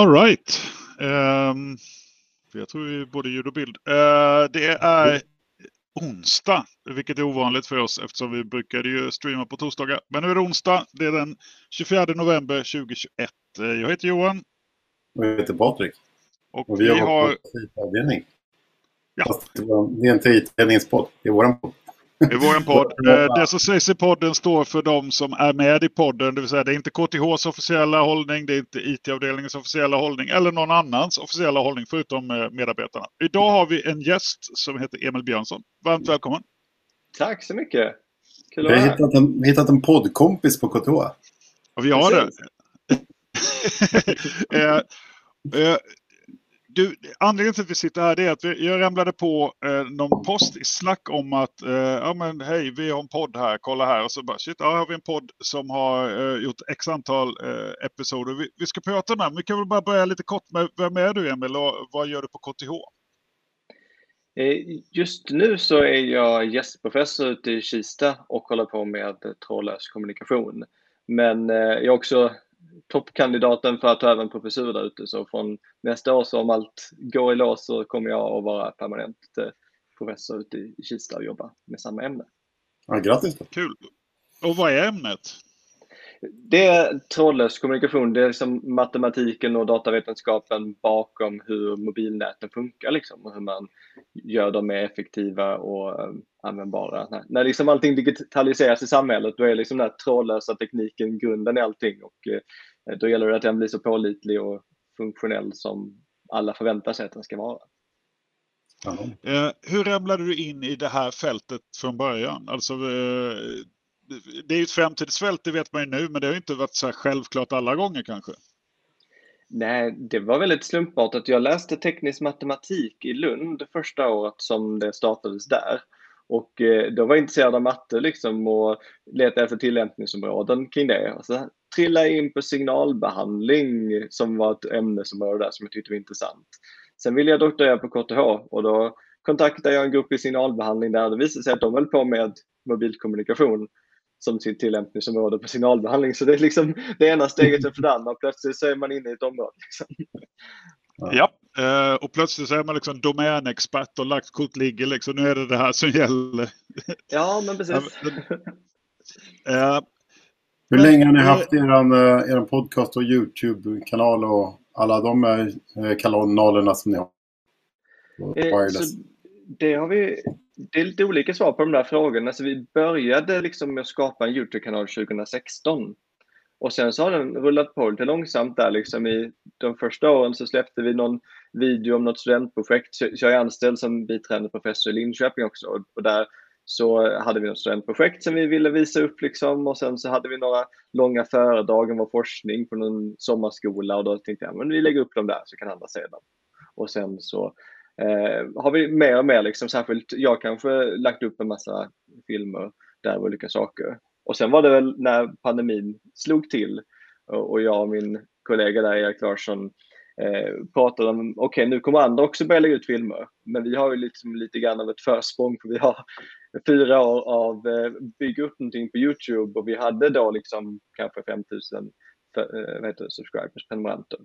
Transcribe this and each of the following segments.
All right. Um, jag tror vi både ljud och bild. Uh, det är onsdag, vilket är ovanligt för oss eftersom vi brukade ju streama på torsdagar. Men nu är det onsdag. Det är den 24 november 2021. Jag heter Johan. Och jag heter Patrik. Och, och vi, vi har... avdelning. Ja. det är inte IT-avdelningspodd. Det är våran podd. I vår podd. Eh, det som sägs i podden står för de som är med i podden. Det vill säga det är inte KTHs officiella hållning, det är inte IT-avdelningens officiella hållning eller någon annans officiella hållning förutom eh, medarbetarna. Idag har vi en gäst som heter Emil Björnsson. Varmt välkommen! Tack så mycket! Kul att Vi har hittat en, hittat en poddkompis på KTH. Ja, vi har Precis. det. eh, eh, du, anledningen till att vi sitter här är att vi, jag ramlade på eh, någon post i Slack om att eh, ja, men, hej, vi har en podd här, kolla här. Och så bara, shit, ja, har vi en podd som har eh, gjort x antal eh, episoder. Vi, vi, ska prata med Vi kan väl bara börja lite kort med vem är du Emil och vad gör du på KTH? Eh, just nu så är jag gästprofessor ute i Kista och håller på med trådlös kommunikation. Men eh, jag är också toppkandidaten för att ta även professur där ute. Så från nästa år, så om allt går i lås, så kommer jag att vara permanent eh, professor ute i Kista och jobba med samma ämne. Ja, grattis! Kul! Och vad är ämnet? Det är trådlös kommunikation. Det är liksom matematiken och datavetenskapen bakom hur mobilnäten funkar liksom, och hur man gör dem mer effektiva och um, användbara. När, när liksom allting digitaliseras i samhället då är liksom den här trådlösa tekniken grunden i allting och uh, då gäller det att den blir så pålitlig och funktionell som alla förväntar sig att den ska vara. Uh, hur ramlade du in i det här fältet från början? Alltså, uh, det är ju ett framtidsfält, det vet man ju nu, men det har inte varit så självklart alla gånger kanske. Nej, det var väldigt slumpartat. Jag läste teknisk matematik i Lund första året som det startades där. Och eh, då var jag intresserad av matte liksom och letade efter tillämpningsområden kring det. Och så trillade jag in på signalbehandling som var ett ämnesområde där som jag tyckte var intressant. Sen ville jag doktorera på KTH och då kontaktade jag en grupp i signalbehandling där det visade sig att de höll på med mobilkommunikation som sitt tillämpningsområde på signalbehandling. Så det är liksom det ena steget efter det andra. Plötsligt så är man inne i ett område. Liksom. Ja, eh, och plötsligt så är man liksom domänexpert och lagt kort ligger liksom. Nu är det det här som gäller. Ja, men precis. uh, Hur länge har ni haft er, er podcast och YouTube-kanal och alla de kanalerna som ni har? Wireless? det har vi det är lite olika svar på de där frågorna. Så vi började liksom med att skapa en YouTube-kanal 2016. Och sen så har den rullat på lite långsamt där liksom i de första åren så släppte vi någon video om något studentprojekt. Så jag är anställd som biträdande professor i Linköping också och där så hade vi något studentprojekt som vi ville visa upp liksom och sen så hade vi några långa föredrag om vår forskning på någon sommarskola och då tänkte jag men vi lägger upp dem där så kan andra se dem. Och sen så eh, har vi mer och mer, liksom, särskilt jag kanske lagt upp en massa filmer där och olika saker. Och sen var det väl när pandemin slog till och jag och min kollega där, Erik Larsson, eh, pratade om, okej okay, nu kommer andra också börja lägga ut filmer, men vi har ju liksom lite grann av ett försprång för vi har fyra år av eh, bygga upp någonting på Youtube och vi hade då liksom kanske 5000 eh, subscribers, prenumeranter.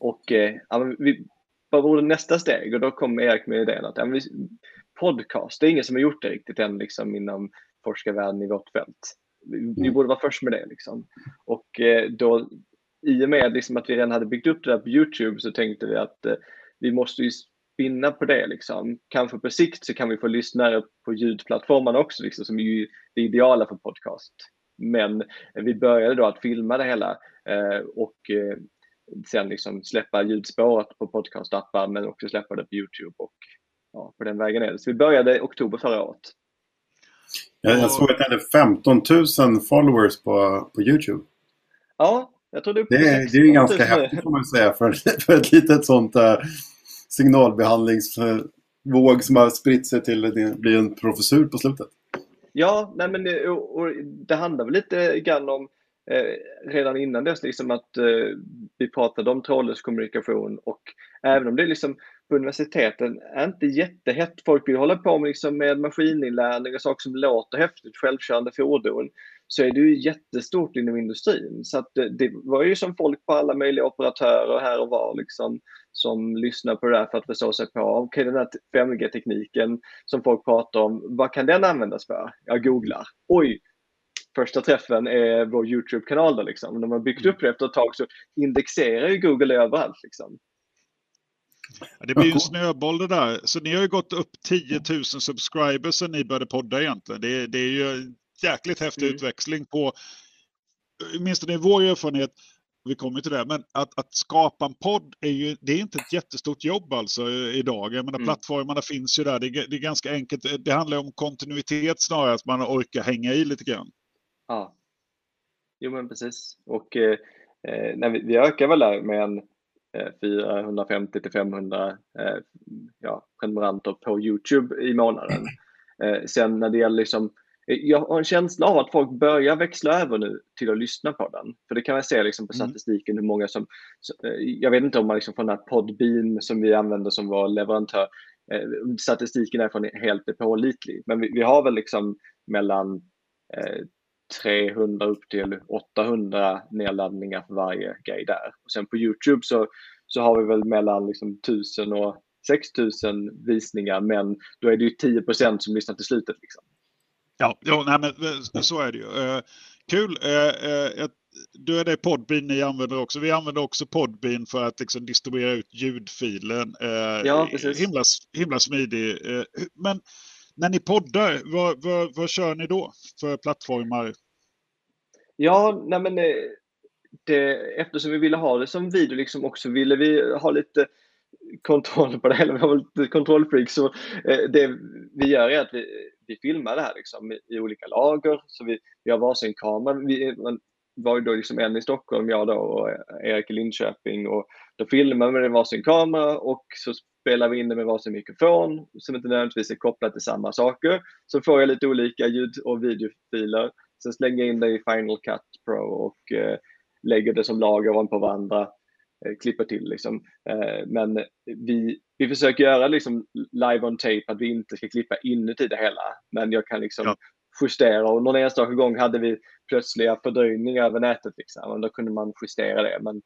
Och eh, vi vad vore nästa steg? Och då kom Erik med idén att ja, podcast, det är ingen som har gjort det riktigt än liksom, inom forskarvärlden i vårt fält. Vi, vi mm. borde vara först med det. Liksom. Och eh, då, i och med liksom, att vi redan hade byggt upp det där på Youtube så tänkte vi att eh, vi måste ju spinna på det. Liksom. Kanske på sikt så kan vi få lyssnare på ljudplattformarna också, liksom, som är ju det ideala för podcast. Men vi började då att filma det hela eh, och eh, sen liksom släppa ljudspåret på podcastappar men också släppa det på Youtube och ja, på den vägen är det. Så vi började i oktober förra året. Jag, jag såg att det hade 15 000 followers på, på Youtube. Ja, jag tror det är Det är, det är ju ganska häftigt får man säga för, för ett litet sånt uh, signalbehandlingsvåg som har spritt sig till att det blir en professur på slutet. Ja, nej men det, och det handlar väl lite grann om eh, redan innan dess liksom att eh, vi pratade om trådlös kommunikation och även om det liksom på universiteten är inte jättehett, folk vill hålla på med, liksom, med maskininlärning och saker som låter häftigt, självkörande fordon, så är det ju jättestort inom industrin. Så att det, det var ju som folk på alla möjliga operatörer här och var liksom, som lyssnar på det där för att förstå sig på, ah, okej okay, den här 5G-tekniken som folk pratar om, vad kan den användas för? Jag googlar. Oj, första träffen är vår YouTube-kanal. Då, liksom. När man byggt upp det efter ett tag så indexerar ju Google överallt. Liksom. Ja, det blir ju en snöboll det där. Så ni har ju gått upp 10 000 subscribers sen ni började podda egentligen. Det, det är ju en jäkligt häftig mm. utväxling på, åtminstone i vår erfarenhet, vi kommer till det, men att, att skapa en podd är ju, det är inte ett jättestort jobb alltså idag. Jag menar, mm. Plattformarna finns ju där, det är, det är ganska enkelt. Det handlar om kontinuitet snarare, att man orkar hänga i lite grann. Ja, jo men precis. Och eh, eh när vi, vi ökar väl där med en 450 till 500 eh, ja, prenumeranter på Youtube i månaden. Eh, sen när det gäller liksom, eh, jag har en känsla av att folk börjar växla över nu till att lyssna på den. För det kan man se liksom på mm. statistiken hur många som, jag vet inte om man liksom från den här Podbean som vi använder som vår leverantör, statistiken därifrån är helt pålitlig. Men vi, vi har väl liksom mellan 300 upp till 800 nedladdningar för varje grej där. Och sen på Youtube så, så har vi väl mellan liksom 1000 och 6000 visningar men då är det ju 10% som lyssnar till slutet. Liksom. Ja, ja nej, men eh, så är det ju. Uh, kul! Uh, uh, då är det Podbean ni använder också. Vi använder också Podbean för att liksom distribuera ut ljudfilen. ja, precis. Himla, himla smidig. men när ni poddar, vad, vad, vad kör ni då för plattformar? Ja, nej men eh, det, eftersom vi ville ha det som video liksom också ville vi ha lite kontroll på det, hela. vi har lite kontrollfreak. Så eh, det vi gör är att vi, vi filmar det här liksom i olika lager. Så vi, vi har varsin kamera. Vi var ju då liksom en i Stockholm, jag då och eh, Erik i Linköping. Och då filmade vi med varsin kamera och så spelar vi in det med varsin mikrofon som inte nödvändigtvis är kopplat till samma saker. Så får jag lite olika ljud och videofiler. Sen slänger jag in det i Final Cut Pro och eh, lägger det som lager ovanpå varandra. Eh, klipper till liksom. Eh, men vi, vi försöker göra liksom live on tape att vi inte ska klippa inuti det hela. Men jag kan liksom ja. justera och någon enstaka gång hade vi plötsliga fördröjningar över nätet liksom. Och då kunde man justera det. Men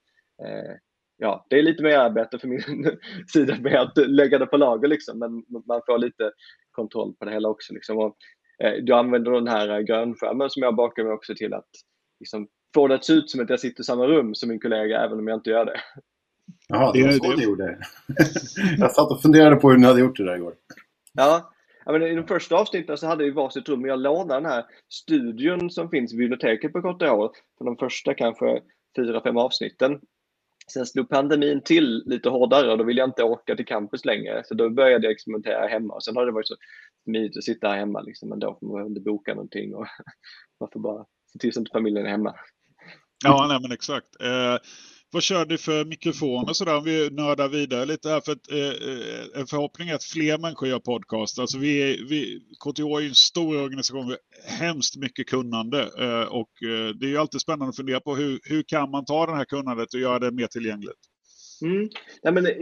eh, ja, det är lite mer arbete för min sida med att lägga det på lager liksom, men man får lite kontroll på det hela också. Liksom. Och, eh, du använder den här grönskärmen som jag bakar mig också till att liksom, få det att se ut som att jag sitter i samma rum som min kollega, även om jag inte gör det. Jaha, det var så du gjorde. jag satt och funderade på hur ni hade gjort det där igår. Ja, men I de första avsnitten så hade vi varsitt rum och jag lånade den här studion som finns i biblioteket på KTH för de första kanske fyra, fem avsnitten. Sen slog pandemin till lite hårdare och då ville jag inte åka till campus längre. Så då började jag experimentera hemma. Och sen har det varit så mysigt att sitta här hemma. Liksom. ändå. Man behöver inte boka någonting och man får bara se till så att inte familjen är hemma. Ja, nej, men exakt. Eh, vad kör du för mikrofon och sådär om vi nördar vidare lite här? För att, eh, en förhoppning är att fler människor gör podcast. Alltså vi, vi, KTH är ju en stor organisation med hemskt mycket kunnande eh, och eh, det är ju alltid spännande att fundera på hur, hur kan man ta det här kunnandet och göra det mer tillgängligt? Mm. Ja, men, eh,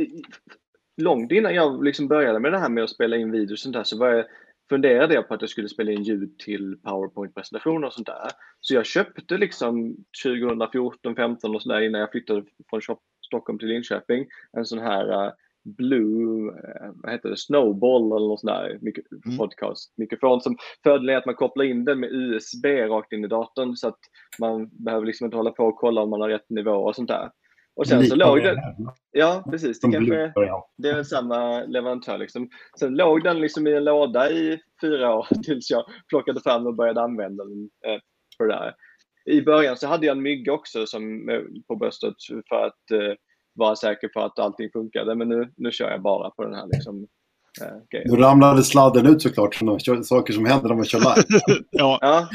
långt innan jag liksom började med det här med att spela in videos och sånt där så var jag funderade jag på att jag skulle spela in ljud till PowerPoint-presentationer och sånt där. Så jag köpte liksom 2014, 15 och sådär innan jag flyttade från Stockholm till Linköping en sån här uh, Blue, uh, vad heter det, Snowball eller något sånt där mik- mm. podcast-mikrofon. Som fördelen är att man kopplar in den med USB rakt in i datorn så att man behöver liksom inte hålla på och kolla om man har rätt nivå och sånt där. Och sen så låg den... Ja, precis. Det, kanske, det är samma leverantör. Liksom. Sen låg den liksom i en låda i fyra år tills jag plockade fram och började använda den eh, för det där. I början så hade jag en mygga också som, eh, på bröstet för att eh, vara säker på att allting funkade. Men nu, nu kör jag bara på den här liksom, eh, grejen. Nu ramlade sladden ut såklart. Sådana saker som händer när man kör live. ja. ja.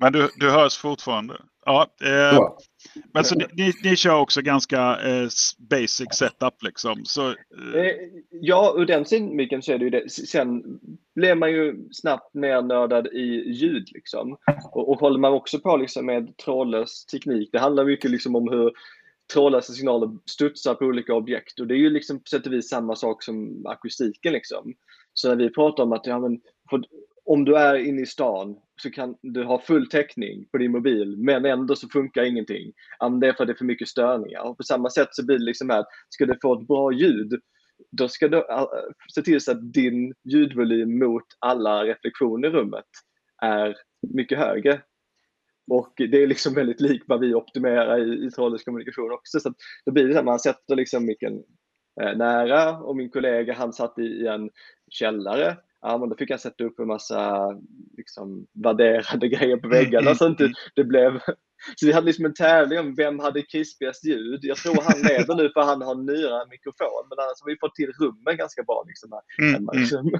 Men du, du hörs fortfarande. Ja, eh, men så ni, ni kör också ganska eh, basic setup liksom? Så, eh. eh ja, ur den synvinkeln så är det ju det. Sen blir man ju snabbt nernördad i ljud liksom. Och, och håller man också på liksom med trådlös teknik. Det handlar mycket liksom om hur trådlösa signaler studsar på olika objekt och det är ju liksom på sätt och vis samma sak som akustiken liksom. Så när vi pratar om att ja, men, för, om du är inne i stan så kan du ha full täckning på din mobil men ändå så funkar ingenting. det är för att det är för mycket störningar. Och på samma sätt så blir det liksom här, ska du få ett bra ljud då ska du se till så att din ljudvolym mot alla reflektioner i rummet är mycket högre. Och det är liksom väldigt likt vad vi optimerar i, i trådlös kommunikation också. Så då blir det så att man sätter liksom micken eh, nära och min kollega han satt i, i en källare ja, men då fick jag sätta upp en massa liksom, värderade grejer på väggarna så inte det blev... Så vi hade liksom en tävling om vem hade krispigast ljud. Jag tror han leder nu för han har en nyare mikrofon, men annars har vi fått till rummen ganska bra. Liksom, här, mm, liksom.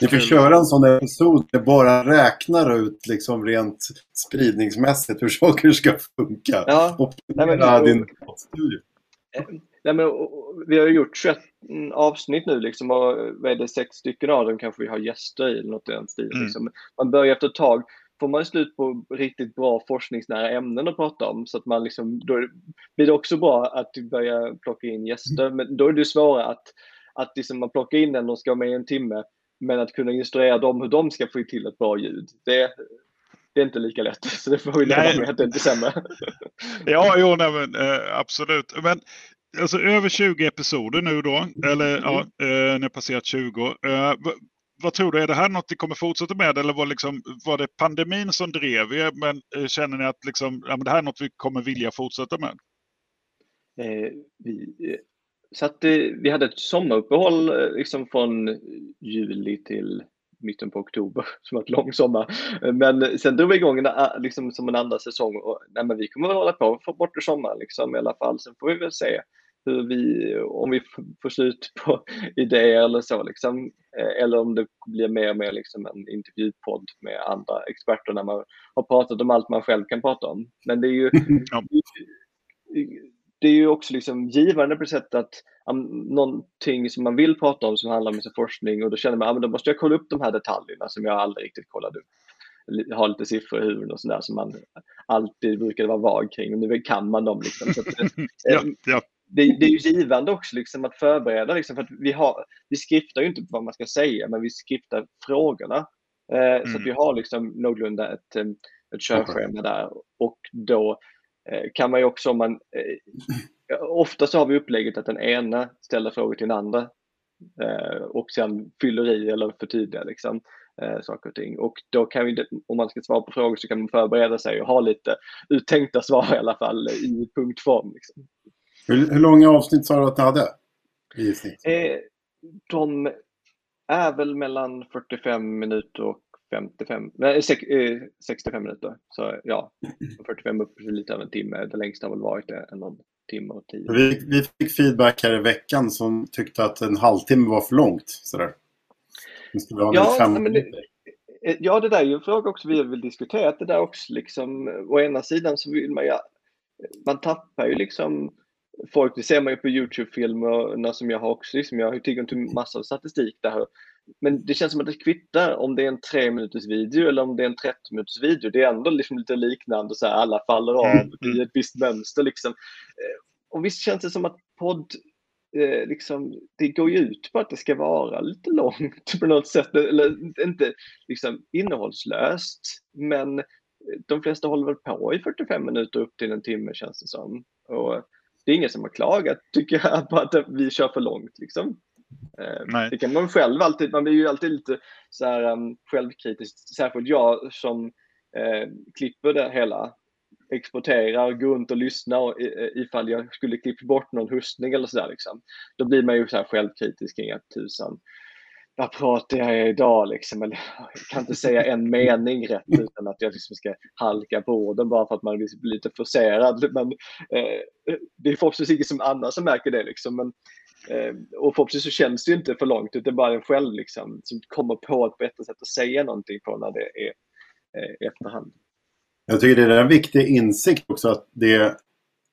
Vi får köra en sån episod där bara räknar ut liksom rent spridningsmässigt hur saker ska funka. Ja. Optimera din studio. Nej, men, vi har gjort 21 avsnitt nu liksom, och vad är det, sex stycken av dem kanske vi har gäster i eller något i den stilen. Mm. Liksom. Man börjar efter ett tag får man slut på riktigt bra forskningsnära ämnen att prata om så att man liksom, då blir det också bra att börja plocka in gäster. Men då är det svårare att, att liksom man plockar in en och ska vara med i en timme men att kunna instruera dem hur de ska få till ett bra ljud. Det, det är inte lika lätt. Så det får vi leva med att det inte är sämre. ja, jo, nej, men, eh, absolut. Men alltså över 20 episoder nu då, eller ja, mm. eh, ni har passerat 20. Eh, vad tror du, är det här något ni kommer fortsätta med eller var, liksom, var det pandemin som drev er? Men eh, känner ni att liksom, ja, men det här är något vi kommer vilja fortsätta med? Eh, vi, så att, eh, vi hade ett sommaruppehåll liksom från juli till mitten på oktober som var ett lång sommar. Men sen drog vi igång en, liksom, som en andra säsong och nej, men vi kommer väl hålla på få bort i sommar liksom, i alla fall. Sen får vi väl se hur vi, om vi får slut på idéer eller så liksom. Eh, eller om det blir mer och mer liksom en intervjupodd med andra experter när man har pratat om allt man själv kan prata om. Men det är ju, det är ju också liksom givande på ett sätt att um, någonting som man vill prata om som handlar om sin forskning och då känner man att ah, då måste jag kolla upp de här detaljerna som jag aldrig riktigt kollade upp. Ha lite siffror i huvudet och sådär som man alltid brukade vara vag kring. Och nu kan man dem. Liksom. Så att, ja, ja det, det, är ju givande också liksom att förbereda. Liksom, för att vi, har, vi skriftar ju inte vad man ska säga, men vi skriftar frågorna. Eh, mm. Så att vi har liksom någorlunda ett, ett körschema där. Och då eh, kan man ju också, om man, eh, ofta så har vi upplägget att den ena ställer frågor till den andra eh, och sen fyller i eller förtydligar liksom, eh, saker och ting. Och då kan vi, om man ska svara på frågor så kan man förbereda sig och ha lite uttänkta svar i alla fall i punktform. Liksom. Hur, hur långa avsnitt sa du att ni hade? Eh, de är väl mellan 45 minuter och 55, nej, 65 eh, minuter. Så ja, 45 upp till lite över en timme. Det längsta har väl varit en någon timme och tio. Vi, vi fick feedback här i veckan som tyckte att en halvtimme var för långt. Sådär. Ja, men det, eh, ja, det där är ju en fråga också vi vill diskutera. Det där också liksom, å ena sidan så vill man ju, man tappar ju liksom folk, det ser man ju på Youtube-filmer som jag har också, liksom, jag har tillgång till massor av statistik där. Men det känns som att det kvittar om det är en tre minuters video eller om det är en 30 minuters video. Det är ändå liksom lite liknande, så här, alla faller av mm. i ett visst mönster. Liksom. Eh, och visst känns det som att podd, eh, liksom, det går ju ut på att det ska vara lite långt på något sätt. Eller inte liksom, innehållslöst, men de flesta håller väl på i 45 minuter upp till en timme känns det som. Och det är ingen som har klagat, tycker jag, på att vi kör för långt. Liksom. Eh, Nej. Det kan man själv alltid, man blir ju alltid lite så här, um, självkritisk, särskilt jag som eh, klipper det hela, exporterar, går runt och lyssnar ifall jag skulle klippt bort någon hustning eller sådär. Liksom. Då blir man ju så här självkritisk kring att tusan, vad pratar jag idag liksom? Eller, jag kan inte säga en mening rätt utan att jag liksom ska halka på orden bara för att man liksom blir lite forcerad. Men, eh, det är förhoppningsvis ingen som annan som märker det. Liksom. Men, eh, och förhoppningsvis så känns det inte för långt, utan bara en själv liksom, som kommer på ett bättre sätt att säga någonting på när det är eh, efterhand. Jag tycker det är en viktig insikt också att det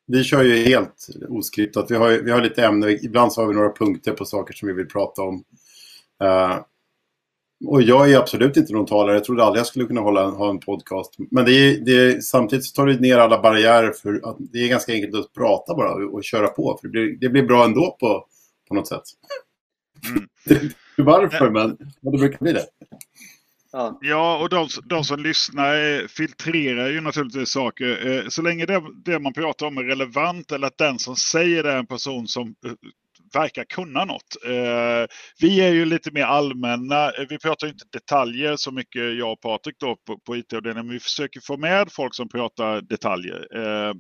vi kör ju helt oskriptat. Vi har, vi har lite ämnen, ibland så har vi några punkter på saker som vi vill prata om. Uh, och jag är absolut inte någon talare. Jag trodde aldrig jag skulle kunna hålla, ha en podcast. Men det är, det är, samtidigt så tar det ner alla barriärer för att det är ganska enkelt att prata bara och, och köra på. För det blir, det blir bra ändå på, på något sätt. Mm. varför, men det brukar bli det. Ja, och de, de, som lyssnar filtrerar ju naturligtvis saker. Eh, så länge det, det, man pratar om är relevant eller att den som säger det är en person som eh, verkar kunna något. Eh, vi är ju lite mer allmänna. Vi pratar inte detaljer så mycket jag och Patrik då på, på IT-avdelningen, men vi försöker få med folk som pratar detaljer. Mm.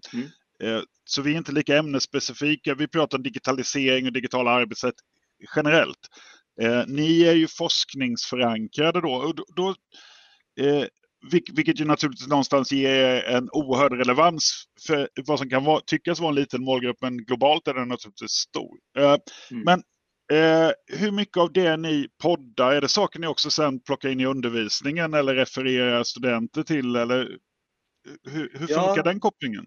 Så vi är inte lika ämnesspecifika. Vi pratar digitalisering och digitala arbetssätt generellt. Eh, ni är ju forskningsförankrade då. Och då, då eh, vilket ju naturligtvis någonstans ger en oerhörd relevans för vad som kan vara, tyckas vara en liten målgrupp, men globalt är den naturligtvis stor. Eh, mm. Men eh, hur mycket av det ni poddar, är det saker ni också sen plockar in i undervisningen eller refererar studenter till? Eller hur, hur funkar ja. den kopplingen?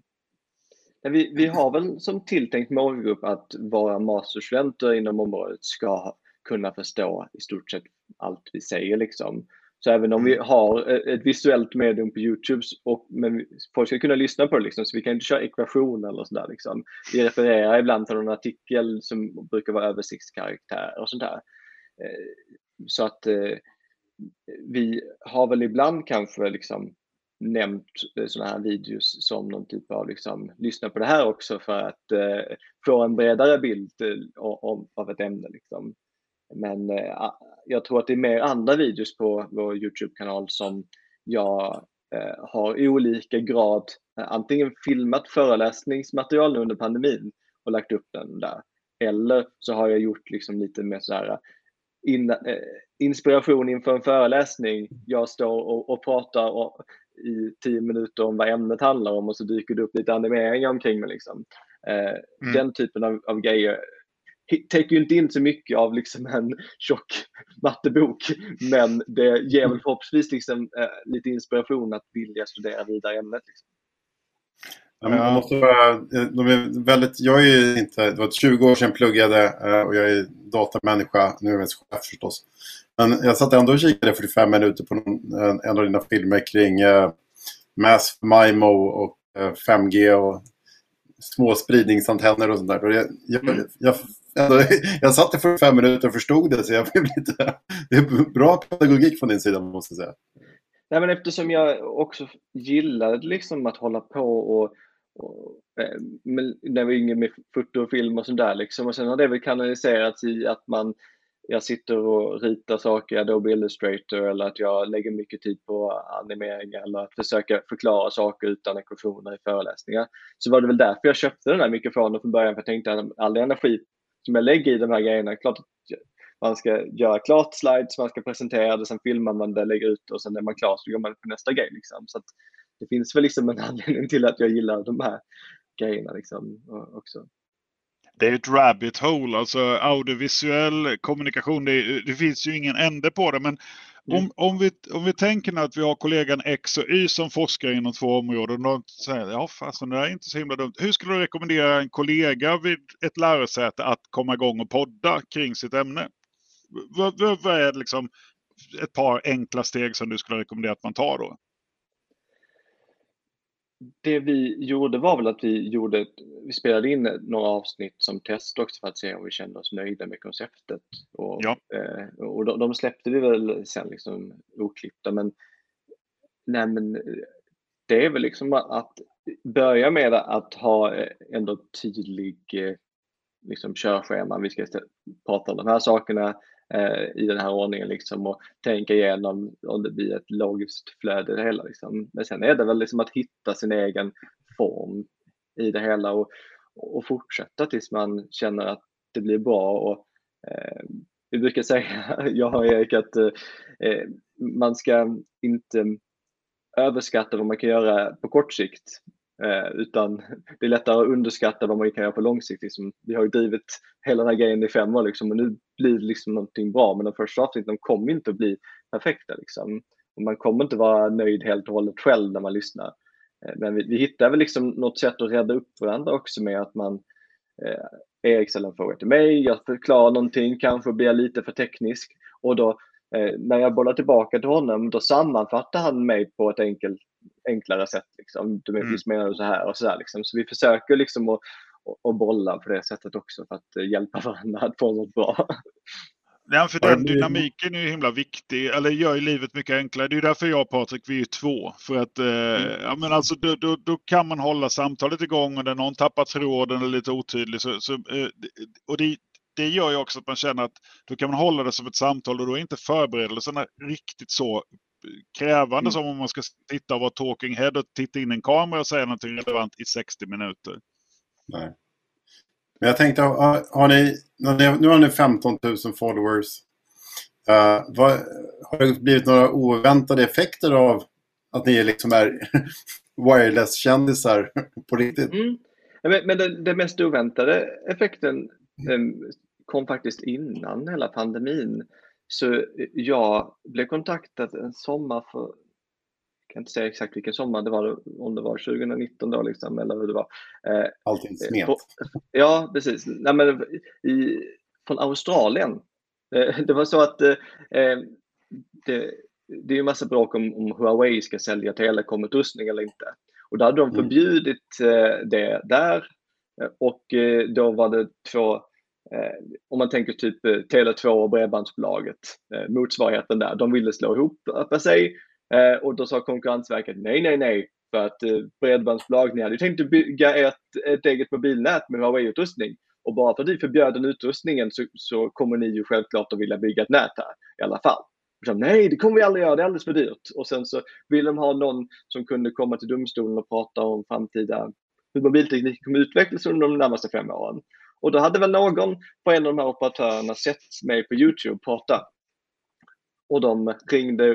Vi, vi har väl som tilltänkt målgrupp att våra masterstudenter inom området ska kunna förstå i stort sett allt vi säger. Liksom. Så även om vi mm. har ett visuellt medium på Youtube, och, men folk ska kunna lyssna på det, liksom, så vi kan inte köra ekvation eller sådär. Liksom. Vi refererar ibland till någon artikel som brukar vara översiktskaraktär och sånt där. Eh, så att eh, vi har väl ibland kanske liksom nämnt eh, sådana här videos som någon typ av liksom, lyssna på det här också för att eh, få en bredare bild eh, om, av ett ämne. Liksom. Men eh, jag tror att det är mer andra videos på vår Youtube-kanal som jag eh, har i olika grad eh, antingen filmat föreläsningsmaterial under pandemin och lagt upp den där. Eller så har jag gjort liksom lite mer sådär in, eh, inspiration inför en föreläsning. Jag står och, och pratar och, i tio minuter om vad ämnet handlar om och så dyker det upp lite animeringar omkring mig. Liksom. Eh, mm. Den typen av, av grejer täcker ju inte in så mycket av liksom en tjock mattebok, men det ger väl förhoppningsvis liksom, eh, lite inspiration att vilja studera vidare i ämnet. Liksom. Ja, man måste vara, eh, de är väldigt, jag är inte, det var 20 år sedan jag pluggade eh, och jag är datamänniska, nu är jag mest chef förstås. Men jag satt ändå och kikade 45 minuter på någon, en av dina filmer kring eh, Mass MIMO och eh, 5G och små spridningsantenner och sånt där. Och jag, jag, jag jag alltså, jag satt i 45 minuter och förstod det, så jag blev lite... Det är bra pedagogik från din sida, måste jag säga. Nej, men eftersom jag också gillade liksom att hålla på och, och eh, när vi var yngre med foto och film och sådär liksom. Och sen har det väl kanaliserats i att man, jag sitter och ritar saker i Adobe Illustrator eller att jag lägger mycket tid på animeringar eller att försöka förklara saker utan ekvationer i föreläsningar. Så var det väl därför jag köpte den här mikrofonen från början, för jag tänkte att all energi som jag lägger i de här grejerna. Klart man ska göra klart slides, man ska presentera det, sen filmar man det, lägger ut och sen är man klar så går man på nästa grej. Liksom. Så det finns väl liksom en anledning till att jag gillar de här grejerna liksom, också. Det är ett rabbit hole, alltså audiovisuell kommunikation. Det, det, finns ju ingen ände på det. Men Mm. Om, om, vi, om vi tänker att vi har kollegan X och Y som forskar inom två områden. Och säger, ja, fast det är inte så himla dumt. Hur skulle du rekommendera en kollega vid ett lärosäte att komma igång och podda kring sitt ämne? Vad, vad, vad är liksom ett par enkla steg som du skulle rekommendera att man tar då? Det vi gjorde var väl att vi gjorde, vi spelade in några avsnitt som test också för att se om vi kände oss nöjda med konceptet. Och, ja. eh, och de, de, släppte vi väl sen liksom oklippta men, nej men det är väl liksom att börja med att ha ändå tydlig eh, liksom körschema. Vi ska prata om de här sakerna eh, i den här ordningen liksom och tänka igenom om det blir ett logiskt flöde i det hela. Liksom. Men sen är det väl liksom att hitta sin egen form i det hela och, och fortsätta tills man känner att det blir bra. Och, eh, vi brukar säga, jag och Erik, att eh, eh, man ska inte överskatta vad man kan göra på kort sikt. Eh, utan det är lättare att underskatta vad man kan göra på lång sikt. Liksom, vi har ju drivit hela den här grejen i fem år liksom, och nu blir det liksom någonting bra. Men de första avsnitten kommer inte att bli perfekta. Liksom. Och man kommer inte vara nöjd helt och hållet själv när man lyssnar. Eh, men vi, vi hittar väl liksom något sätt att rädda upp varandra också med att man eh, Erik ställer en fråga till mig, jag förklarar någonting, kanske blir jag lite för teknisk och då eh, när jag bollar tillbaka till honom då sammanfattar han mig på ett enkelt enklare sätt. Liksom. Du mm. menar du så här och så där. Liksom. Så vi försöker liksom att, att bolla på det sättet också för att eh, hjälpa varandra att få något bra. Ja, för den dynamiken är ju himla viktig, eller gör ju livet mycket enklare. Det är därför jag och Patrik, vi är två. För att, eh, mm. ja, men alltså, då, då, då, kan man hålla samtalet igång och när någon tappar tråden eller lite otydlig. Så, så eh, och det, det gör ju också att man känner att då kan man hålla det som ett samtal och då är inte förberedelserna riktigt så krävande mm. som om man ska sitta och vara talking head och titta in en kamera och säga någonting relevant i 60 minuter. Nej. Men jag tänkte, har, har ni, nu har ni 15 000 followers. Uh, vad, har det blivit några oväntade effekter av att ni liksom är wireless-kändisar på riktigt? Mm. Men, men den, den, mest oväntade effekten um, kom faktiskt innan hela pandemin. Så jag blev kontaktad en sommar för, jag kan inte säga exakt vilken sommar det var, om det var 2019 då liksom, eller hur det var. Eh, Allting smet. Ja, precis. Nej, men i, från Australien. Eh, det var så att eh, det, det är en massa bråk om, om Huawei ska sälja telekomutrustning eller inte. Och då hade de mm. förbjudit mm. det där. Och då var det två Eh, Eh, om man tänker typ eh, Tele2 och Bredbandsbolaget, eh, motsvarigheten där, de ville slå ihop sig eh, och då sa Konkurrensverket nej, nej, nej, för att eh, Bredbandsbolag, ni hade ju tänkt bygga ett, ett eget mobilnät med Huawei-utrustning och bara för att vi förbjöd den utrustningen så, så, kommer ni ju självklart att vilja bygga ett nät här i alla fall. Så, nej, det kommer vi aldrig göra, det är alldeles för dyrt. Och sen så ville de ha någon som kunde komma till domstolen och prata om framtida hur mobilteknik kommer utvecklas under de närmaste fem åren. Och då hade väl någon på en av de här operatörerna sett mig på Youtube prata. Och de ringde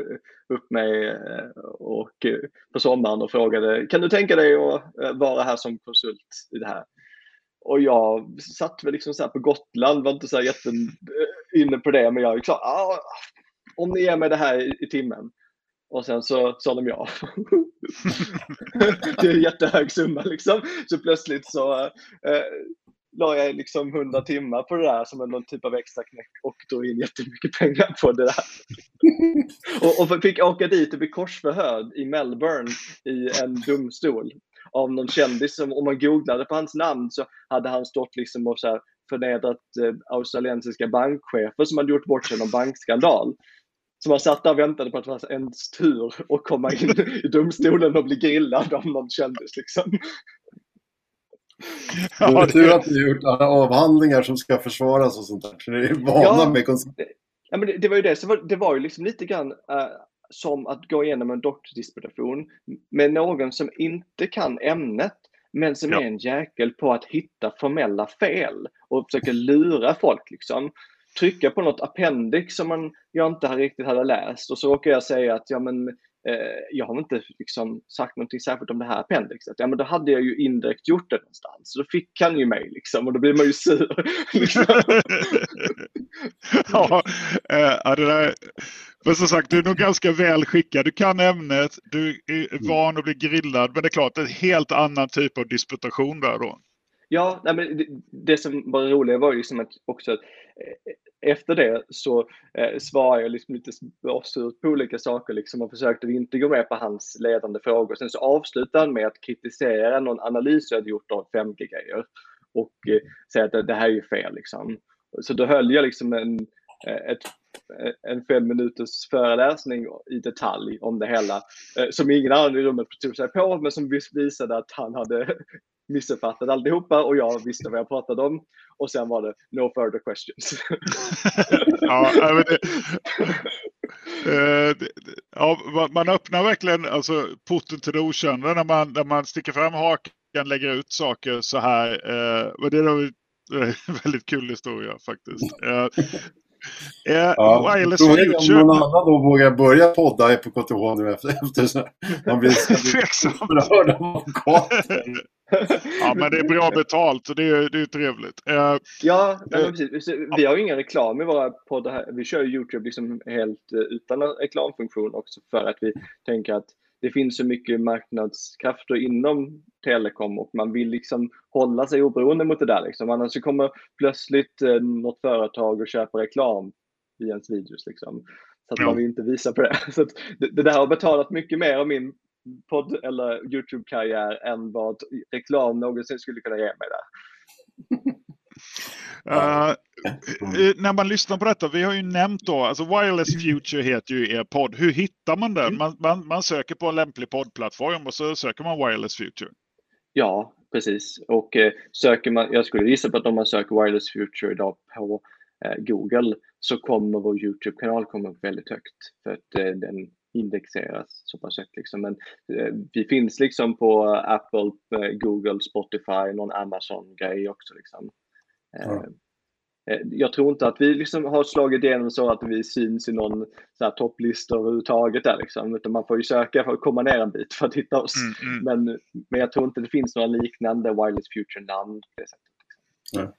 upp mig eh, och, eh, på sommaren och frågade kan du tänka dig att eh, vara här som konsult i det här? Och jag satt väl liksom så på Gotland, var inte så jätte inne på det, men jag sa ah, om ni ger mig det här i, i timmen. Och sen så sa de ja. det är en jättehög summa liksom. Så plötsligt så eh, la jag liksom 100 timmar på det där som någon typ av extra knäck och drog in jättemycket pengar på det där. och, och fick åka dit och bli korsförhörd i Melbourne i en domstol av någon kändis. Som, om man googlade på hans namn så hade han stått liksom och så här förnedrat eh, australiensiska bankchefer som hade gjort bort sig någon bankskandal. Så man satt där och väntade på att det var ens tur att komma in i domstolen och bli grillad av någon kändis. Liksom. Ja, det är tur att har gjort alla avhandlingar som ska försvaras och sånt där. Så ni är vana ja, med koncept. Ja, men det, det, var ju det. Så var, det var ju liksom lite grann uh, som att gå igenom en doktorsdisputation med någon som inte kan ämnet men som ja. är en jäkel på att hitta formella fel och försöka lura folk. Liksom. Trycka på något appendix som man, jag inte riktigt hade läst och så råkar jag säga att ja, men, eh, jag har inte liksom sagt någonting särskilt om det här appendixet. Ja, men då hade jag ju indirekt gjort det någonstans. Så då fick han ju mig liksom och då blir man ju sur. liksom. ja, eh, det där, men som sagt, du är nog ganska väl skickad. Du kan ämnet, du är mm. van att bli grillad, men det är klart, det är en helt annan typ av disputation där då. Ja, nej, men det, det som var roligt var ju liksom att också att eh, efter det så eh, svarade jag liksom lite surt på olika saker liksom och försökte inte gå med på hans ledande frågor. Sen så avslutade han med att kritisera någon analys jag hade gjort av 5G-grejer och eh, säga att det, det här är ju fel. Liksom. Så då höll jag liksom en, eh, ett, eh, en fem minuters föreläsning i detalj om det hela eh, som ingen annan i rummet tog sig på men som visade att han hade missuppfattat alltihopa och jag visste vad jag pratade om. Och sen var det no further questions. ja, men det, eh, ja, man öppnar verkligen alltså, porten till det okända när man, när man sticker fram hakan, lägger ut saker så här. Eh, det är en väldigt kul historia faktiskt. Eh, Eh, ja, wireless future. Om någon annan då vågar börja podda på KTH nu efter, efter man blir av Ja, men det är bra betalt och det är, det är trevligt. Uh, ja, uh, precis. Vi har ju ingen reklam i våra poddar. Vi kör YouTube liksom helt utan reklamfunktion också för att vi tänker att det finns så mycket marknadskrafter inom telekom och man vill liksom hålla sig oberoende mot det där. Liksom. Annars så kommer plötsligt eh, något företag och köpa reklam i ens videos. Liksom. Så att ja. man vill inte visa på det. Så det, det där har betalat mycket mer av min podd eller Youtube-karriär än vad reklam någonsin skulle kunna ge mig där. Uh. när man lyssnar på detta, vi har ju nämnt då, alltså Wireless Future heter ju er podd. Hur hittar man den? Mm. Man, man, man söker på en lämplig poddplattform och så söker man Wireless Future. Ja, precis. Och eh, söker man, jag skulle gissa på att om man söker Wireless Future idag på eh, Google så kommer vår YouTube-kanal komma upp väldigt högt för att eh, den indexeras så pass högt. Liksom. Men eh, vi finns liksom på Apple, eh, Google, Spotify, någon Amazon-grej också. Liksom. Ja. Eh, jag tror inte att vi liksom har slagit igenom så att vi syns i någon så här topplista överhuvudtaget. Där, liksom. Utan man får ju söka för att komma ner en bit för att hitta oss. Mm, mm. Men, men jag tror inte det finns några liknande Wireless Future-namn. Ja.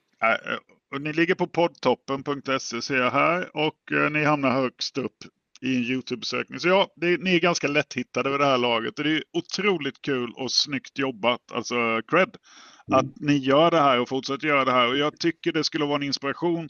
Och ni ligger på poddtoppen.se ser jag här och eh, ni hamnar högst upp i en YouTube-sökning. Så ja, det, ni är ganska lätthittade vid det här laget och det är otroligt kul och snyggt jobbat. Alltså cred att mm. ni gör det här och fortsätter göra det här. Och jag tycker det skulle vara en inspiration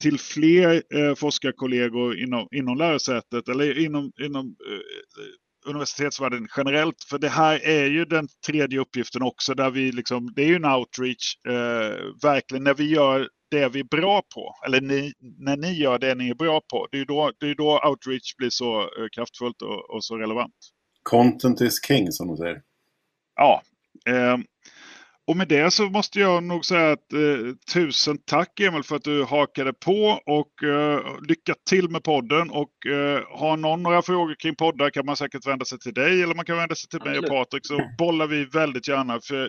till fler eh, forskarkollegor inom, inom lärosätet eller inom, inom eh, universitetsvärlden generellt. För det här är ju den tredje uppgiften också där vi liksom, det är ju en outreach, eh, verkligen när vi gör det vi är bra på. Eller ni, när ni gör det ni är bra på. Det är då, det är då outreach blir så eh, kraftfullt och, och, så relevant. Content is king som de säger. Ja. Eh, och med det så måste jag nog säga att eh, tusen tack Emil för att du hakade på och eh, lycka till med podden. Och eh, har någon några frågor kring poddar kan man säkert vända sig till dig eller man kan vända sig till mig och Patrik så bollar vi väldigt gärna. för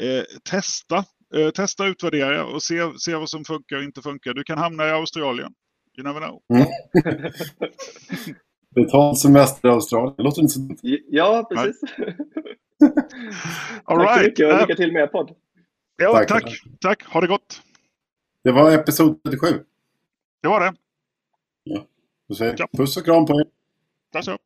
eh, Testa, eh, testa utvärdera och se, se vad som funkar och inte funkar. Du kan hamna i Australien. You never know. Betald semester i Australien, det låter inte så Ja, precis. All tack right. så mycket och lycka till med er podd. Ja, tack. tack. Tack. Ha det gott. Det var episod 37. Det var det. Ja. Puss och kram på er. Tack så.